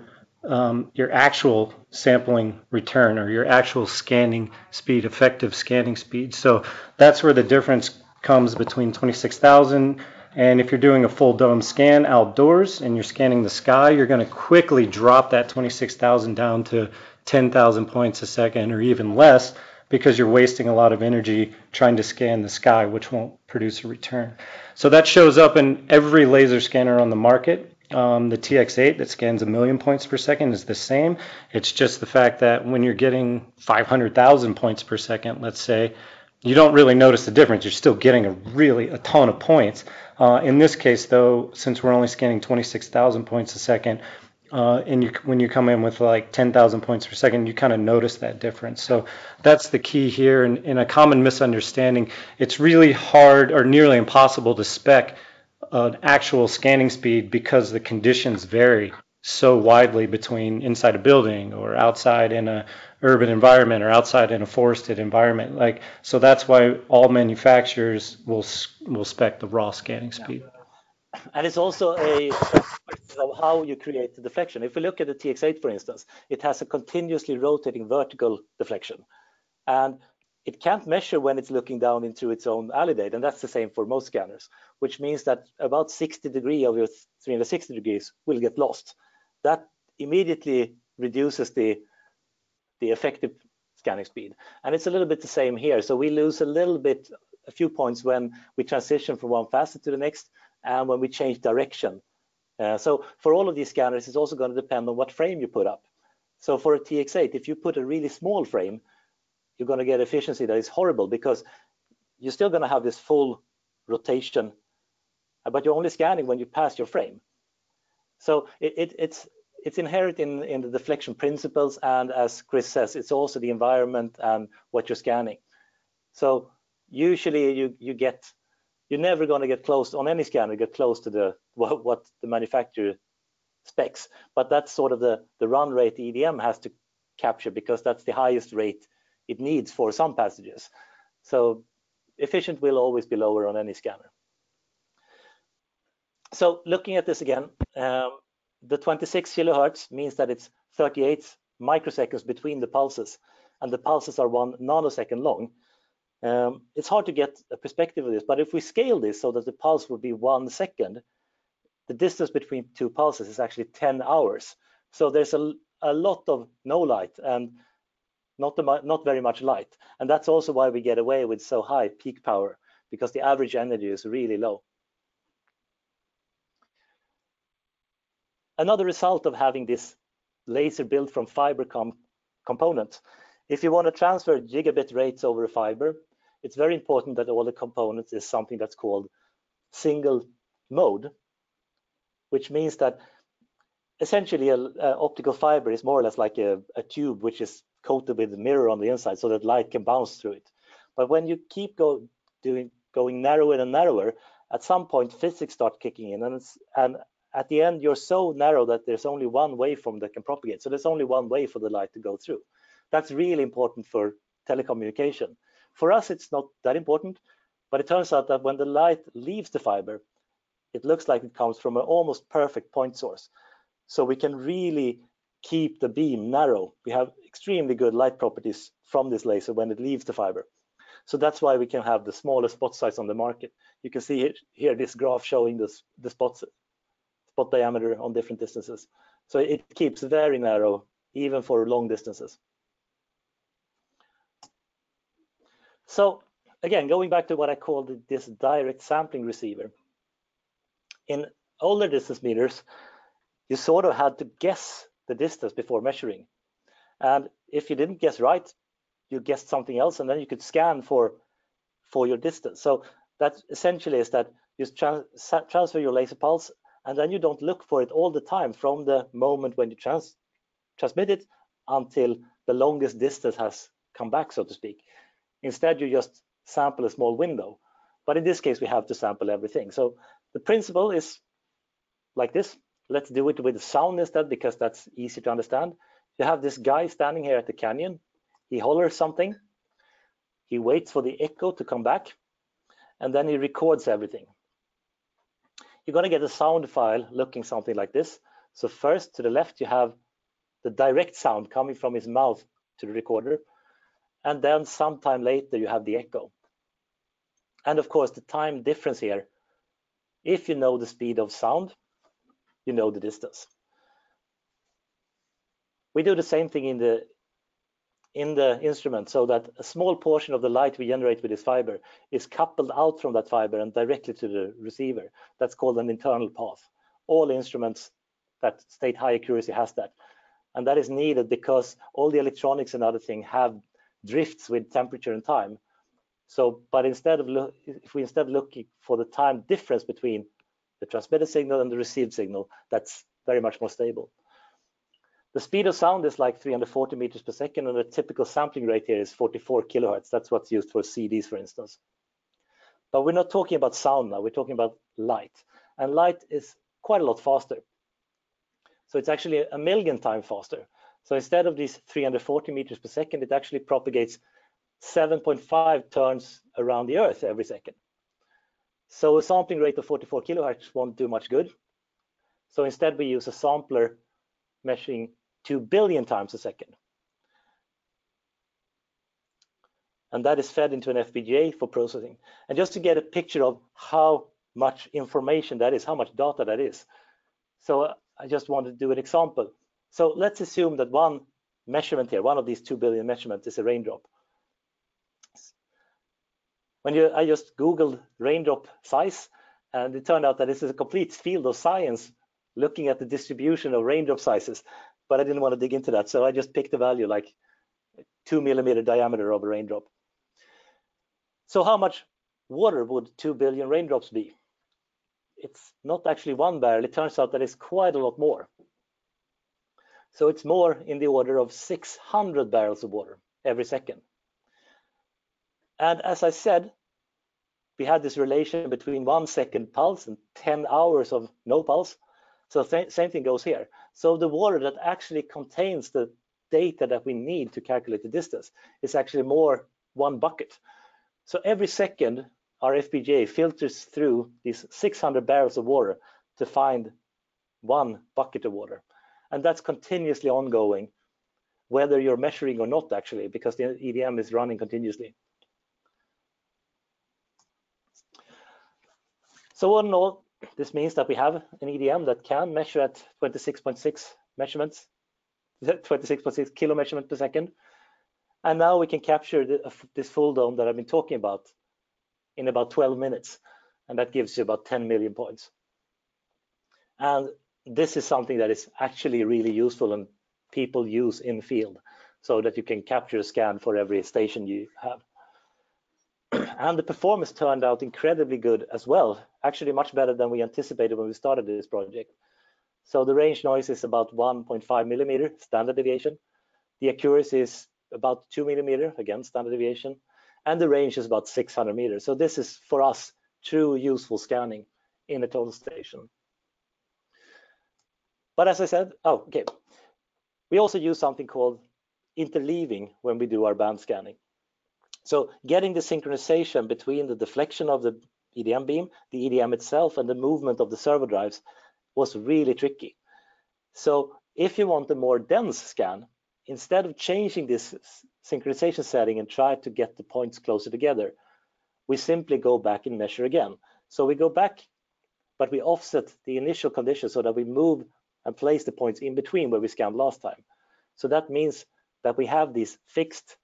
um, your actual sampling return or your actual scanning speed, effective scanning speed. So that's where the difference comes between 26,000 and if you're doing a full dome scan outdoors and you're scanning the sky, you're going to quickly drop that 26,000 down to 10,000 points a second or even less because you're wasting a lot of energy trying to scan the sky, which won't produce a return. So that shows up in every laser scanner on the market. Um, the TX8 that scans a million points per second is the same. It's just the fact that when you're getting 500,000 points per second, let's say, you don't really notice the difference. You're still getting a really a ton of points. Uh, in this case, though, since we're only scanning 26,000 points a second, uh, and you, when you come in with like 10,000 points per second, you kind of notice that difference. So that's the key here. And in a common misunderstanding, it's really hard or nearly impossible to spec an actual scanning speed because the conditions vary so widely between inside a building or outside in a urban environment or outside in a forested environment. Like so, that's why all manufacturers will will spec the raw scanning speed. And it's also a of how you create the deflection. If we look at the TX8, for instance, it has a continuously rotating vertical deflection, and it can't measure when it's looking down into its own alidade, and that's the same for most scanners, which means that about 60 degree of your 360 degrees will get lost. That immediately reduces the the effective scanning speed. And it's a little bit the same here. So we lose a little bit, a few points when we transition from one facet to the next and when we change direction. Uh, so for all of these scanners, it's also going to depend on what frame you put up. So for a TX8, if you put a really small frame, you're going to get efficiency that is horrible because you're still going to have this full rotation, uh, but you're only scanning when you pass your frame. So it, it, it's it's inherent in, in the deflection principles. And as Chris says, it's also the environment and what you're scanning. So usually you, you get, you're never going to get close on any scanner, get close to the what, what the manufacturer specs. But that's sort of the, the run rate EDM has to capture because that's the highest rate it needs for some passages. So efficient will always be lower on any scanner. So looking at this again, um, the 26 kilohertz means that it's 38 microseconds between the pulses, and the pulses are one nanosecond long. Um, it's hard to get a perspective of this, but if we scale this so that the pulse would be one second, the distance between two pulses is actually 10 hours. So there's a, a lot of no light, and not, the, not very much light. And that's also why we get away with so high peak power, because the average energy is really low. Another result of having this laser built from fiber com components, if you want to transfer gigabit rates over a fiber, it's very important that all the components is something that's called single mode, which means that essentially an optical fiber is more or less like a, a, tube which is coated with a mirror on the inside so that light can bounce through it. But when you keep go, doing going narrower and narrower, at some point physics start kicking in and, and at the end you're so narrow that there's only one waveform that can propagate. So there's only one way for the light to go through. That's really important for telecommunication. For us, it's not that important, but it turns out that when the light leaves the fiber, it looks like it comes from an almost perfect point source. So we can really keep the beam narrow. We have extremely good light properties from this laser when it leaves the fiber. So that's why we can have the smallest spot size on the market. You can see here this graph showing this, the spots, spot diameter on different distances. So it keeps very narrow even for long distances. So again, going back to what I called this direct sampling receiver. In older distance meters, you sort of had to guess the distance before measuring. And if you didn't guess right, you guessed something else, and then you could scan for for your distance. So that essentially is that you trans transfer your laser pulse, and then you don't look for it all the time from the moment when you trans transmit it until the longest distance has come back, so to speak. Instead, you just sample a small window. But in this case, we have to sample everything. So the principle is like this. Let's do it with sound instead because that's easy to understand. You have this guy standing here at the canyon. He hollers something. He waits for the echo to come back, and then he records everything. You're going to get a sound file looking something like this. So first, to the left, you have the direct sound coming from his mouth to the recorder. And then sometime later, you have the echo. And of course, the time difference here, if you know the speed of sound, you know the distance. We do the same thing in the in the instrument so that a small portion of the light we generate with this fiber is coupled out from that fiber and directly to the receiver. That's called an internal path. All instruments that state high accuracy has that. And that is needed because all the electronics and other things have drifts with temperature and time. So, but instead of look, if we instead looking for the time difference between the transmitted signal and the received signal, that's very much more stable. The speed of sound is like 340 meters per second, and the typical sampling rate here is 44 kilohertz. That's what's used for CDs, for instance. But we're not talking about sound now, we're talking about light. And light is quite a lot faster. So it's actually a million times faster. So instead of these 340 meters per second, it actually propagates 7.5 turns around the Earth every second. So a sampling rate of 44 kilohertz won't do much good. So instead we use a sampler measuring 2 billion times a second. And that is fed into an FPGA for processing. And just to get a picture of how much information that is, how much data that is. So uh, I just wanted to do an example. So let's assume that one measurement here, one of these 2 billion measurements is a raindrop. When you, I just Googled raindrop size, and it turned out that this is a complete field of science looking at the distribution of raindrop sizes, but I didn't want to dig into that. So I just picked a value like two millimeter diameter of a raindrop. So how much water would 2 billion raindrops be? It's not actually one barrel. It turns out that it's quite a lot more. So it's more in the order of 600 barrels of water every second. And as I said, we had this relation between one second pulse and 10 hours of no pulse. So th same thing goes here. So the water that actually contains the data that we need to calculate the distance is actually more one bucket. So every second, our FPGA filters through these 600 barrels of water to find one bucket of water and that's continuously ongoing, whether you're measuring or not actually, because the EDM is running continuously. So all in all, this means that we have an EDM that can measure at 26.6 measurements, 26.6 kilo measurements per second. And now we can capture the, uh, this full dome that I've been talking about in about 12 minutes. And that gives you about 10 million points. And this is something that is actually really useful and people use in field so that you can capture a scan for every station you have. And the performance turned out incredibly good as well, actually much better than we anticipated when we started this project. So the range noise is about 1.5 millimeter standard deviation. The accuracy is about two millimeter, again, standard deviation. And the range is about 600 meters. So this is, for us, true useful scanning in a total station. But as I said, oh, okay. We also use something called interleaving when we do our band scanning. So getting the synchronization between the deflection of the EDM beam, the EDM itself, and the movement of the servo drives was really tricky. So if you want a more dense scan, instead of changing this synchronization setting and try to get the points closer together, we simply go back and measure again. So we go back, but we offset the initial condition so that we move and place the points in between where we scanned last time. So that means that we have these fixed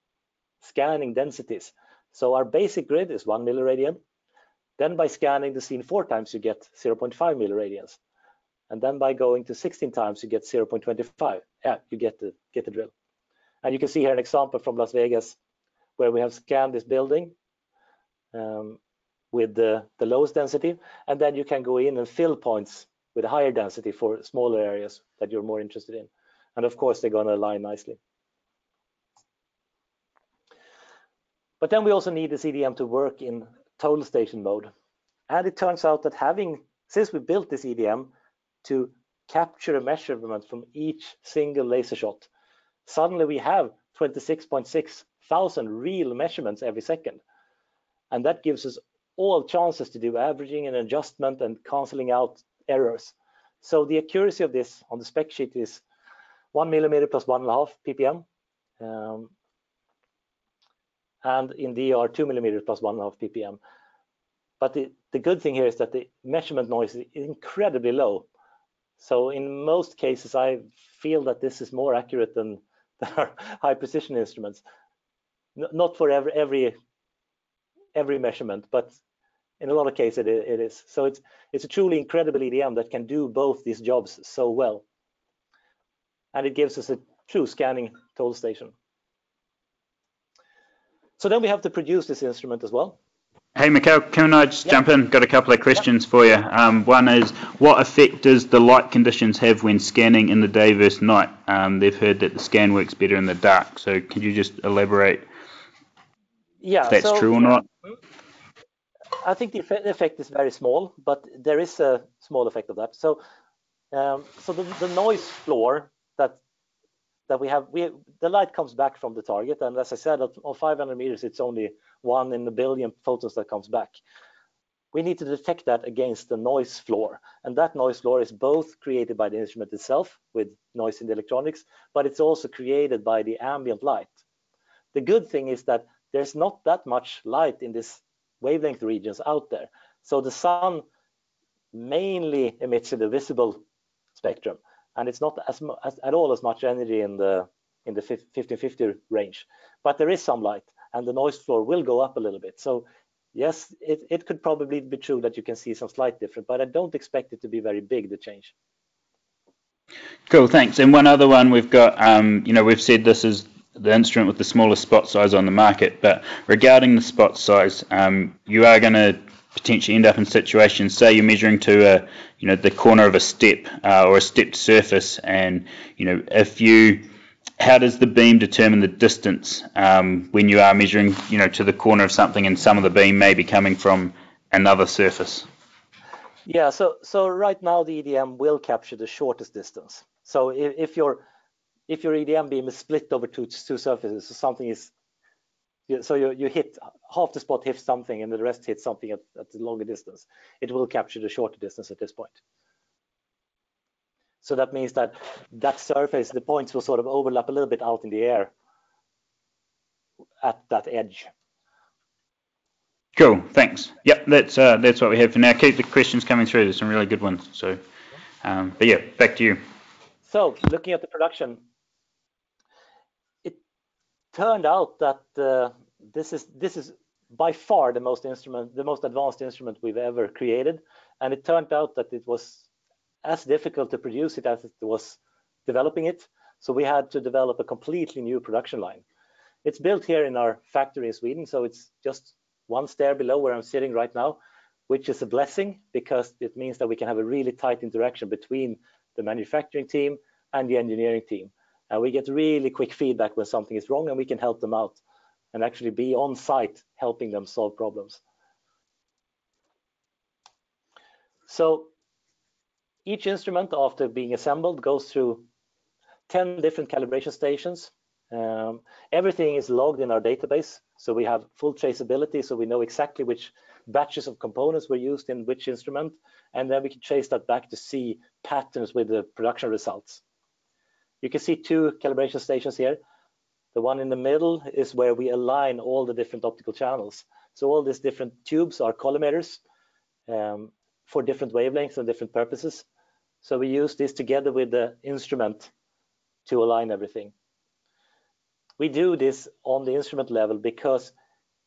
scanning densities. So our basic grid is one milliradian. Then by scanning the scene four times, you get 0.5 milliradians. And then by going to 16 times, you get 0.25. Yeah, you get the, get the drill. And you can see here an example from Las Vegas where we have scanned this building um, with the, the lowest density. And then you can go in and fill points with a higher density for smaller areas that you're more interested in. And of course, they're going to align nicely. But then we also need the EDM to work in total station mode. And it turns out that having, since we built this EDM to capture a measurement from each single laser shot, suddenly we have 26.6 thousand real measurements every second. And that gives us all chances to do averaging and adjustment and canceling out errors. So the accuracy of this on the spec sheet is one millimeter plus one and a half ppm. Um, and in DR two millimeters plus one and a half ppm. But the, the good thing here is that the measurement noise is incredibly low. So in most cases, I feel that this is more accurate than, than our high precision instruments. N not for every, every every measurement, but in a lot of cases it, it is. So it's it's a truly incredible EDM that can do both these jobs so well. And it gives us a true scanning total station. So then we have to produce this instrument as well. Hey, Mikhail, can I just jump in? Got a couple of questions for you. Um, one is, what effect does the light conditions have when scanning in the day versus night? Um, they've heard that the scan works better in the dark. So could you just elaborate yeah, if that's so, true or not? I think the effect is very small, but there is a small effect of that. So, um, so the, the noise floor that we have, we the light comes back from the target, and as I said, on 500 meters, it's only one in a billion photons that comes back. We need to detect that against the noise floor, and that noise floor is both created by the instrument itself with noise in the electronics, but it's also created by the ambient light. The good thing is that there's not that much light in this wavelength regions out there. So the sun mainly emits in the visible spectrum and it's not as, as, at all as much energy in the in the 1550 range. But there is some light and the noise floor will go up a little bit. So yes it, it could probably be true that you can see some slight difference but i don't expect it to be very big the change. Cool thanks. And one other one we've got um, you know we've said this is the instrument with the smallest spot size on the market but regarding the spot size um, you are going to potentially end up in situations, say you're measuring to a, you know, the corner of a step uh, or a stepped surface, and you know, if you, how does the beam determine the distance um, when you are measuring, you know, to the corner of something, and some of the beam may be coming from another surface? Yeah, so so right now the EDM will capture the shortest distance. So if, if your if your EDM beam is split over two two surfaces, so something is so you, you hit half the spot hits something and the rest hits something at, at the longer distance. It will capture the shorter distance at this point. So that means that that surface, the points will sort of overlap a little bit out in the air at that edge. Cool, thanks. Yep, that's uh, that's what we have for now. Keep the questions coming through. There's some really good ones. So, um, but yeah, back to you. So looking at the production, turned out that uh, this is this is by far the most instrument, the most advanced instrument we've ever created, and it turned out that it was as difficult to produce it as it was developing it. So we had to develop a completely new production line. It's built here in our factory in Sweden, so it's just one stair below where I'm sitting right now, which is a blessing because it means that we can have a really tight interaction between the manufacturing team and the engineering team. And we get really quick feedback when something is wrong and we can help them out and actually be on site helping them solve problems. So each instrument after being assembled goes through 10 different calibration stations. Um, everything is logged in our database. So we have full traceability. So we know exactly which batches of components were used in which instrument. And then we can trace that back to see patterns with the production results. You can see two calibration stations here. The one in the middle is where we align all the different optical channels. So all these different tubes are collimators um, for different wavelengths and different purposes. So we use this together with the instrument to align everything. We do this on the instrument level because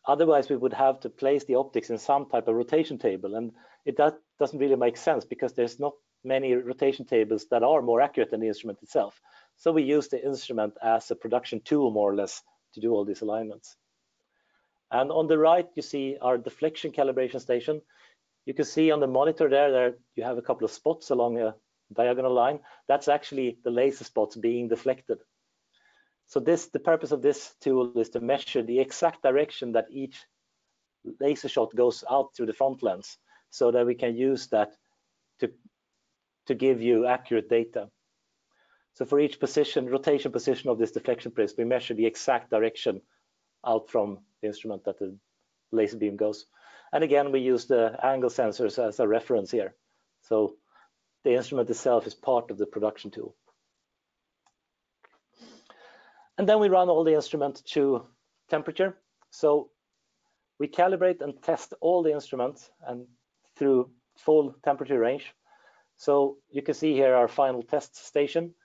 otherwise we would have to place the optics in some type of rotation table and it that doesn't really make sense because there's not many rotation tables that are more accurate than the instrument itself. So we use the instrument as a production tool more or less to do all these alignments. And on the right, you see our deflection calibration station. You can see on the monitor there, there you have a couple of spots along a diagonal line. That's actually the laser spots being deflected. So this, the purpose of this tool is to measure the exact direction that each laser shot goes out through the front lens so that we can use that to, to give you accurate data. So for each position, rotation position of this deflection prism, we measure the exact direction out from the instrument that the laser beam goes. And again, we use the angle sensors as a reference here. So the instrument itself is part of the production tool. And then we run all the instrument to temperature. So we calibrate and test all the instruments and through full temperature range. So you can see here our final test station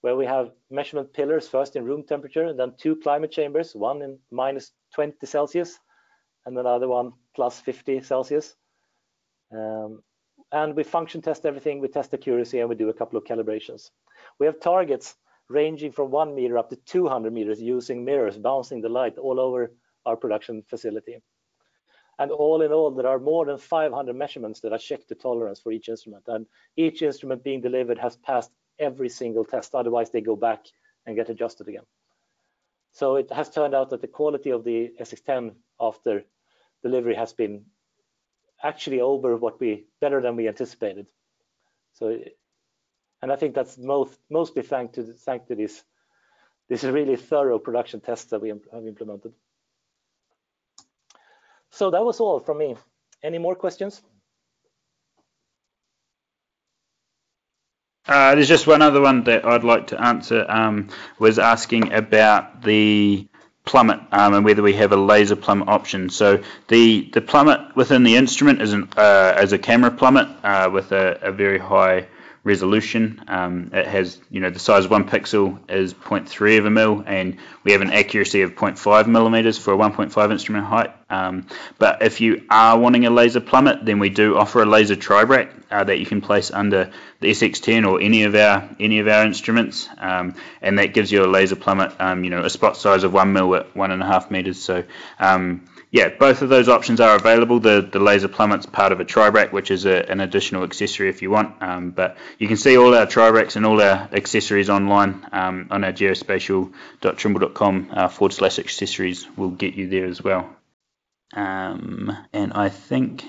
where we have measurement pillars first in room temperature and then two climate chambers, one in minus 20 Celsius and another one plus 50 Celsius. Um, and we function test everything, we test accuracy and we do a couple of calibrations. We have targets ranging from one meter up to 200 meters using mirrors bouncing the light all over our production facility. And all in all, there are more than 500 measurements that are checked to tolerance for each instrument. And each instrument being delivered has passed every single test. Otherwise, they go back and get adjusted again. So it has turned out that the quality of the SX10 after delivery has been actually over what we better than we anticipated. So, and I think that's most mostly thanks to thanks to this this really thorough production test that we have implemented. So that was all from me. Any more questions? Uh, there's just one other one that I'd like to answer. Um, was asking about the plummet um, and whether we have a laser plummet option. So the the plummet within the instrument is an, uh, as a camera plummet uh, with a, a, very high resolution. Um, it has, you know, the size of one pixel is 0.3 of a mil, and we have an accuracy of 0.5 millimeters for a 1.5 instrument height. Um, but if you are wanting a laser plummet, then we do offer a laser tribrac uh, that you can place under the SX10 or any of our any of our instruments, um, and that gives you a laser plummet, um, you know, a spot size of one mil at one and a half meters. So um, yeah, both of those options are available. The the laser plummet's part of a tribrac, which is a, an additional accessory if you want. Um, but you can see all our tribracs and all our accessories online um, on our geospatial.trimble.com uh, forward slash accessories. will get you there as well. Um, and I think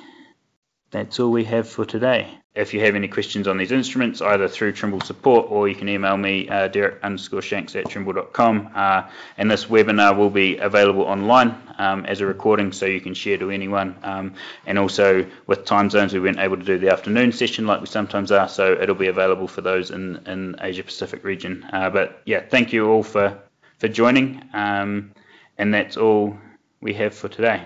that's all we have for today. If you have any questions on these instruments, either through Trimble support or you can email me, uh, Derek underscore shanks at trimble.com. Uh, and this webinar will be available online um, as a recording so you can share to anyone. Um, and also with time zones, we weren't able to do the afternoon session like we sometimes are, so it'll be available for those in, in Asia Pacific region. Uh, but yeah, thank you all for, for joining. Um, and that's all we have for today.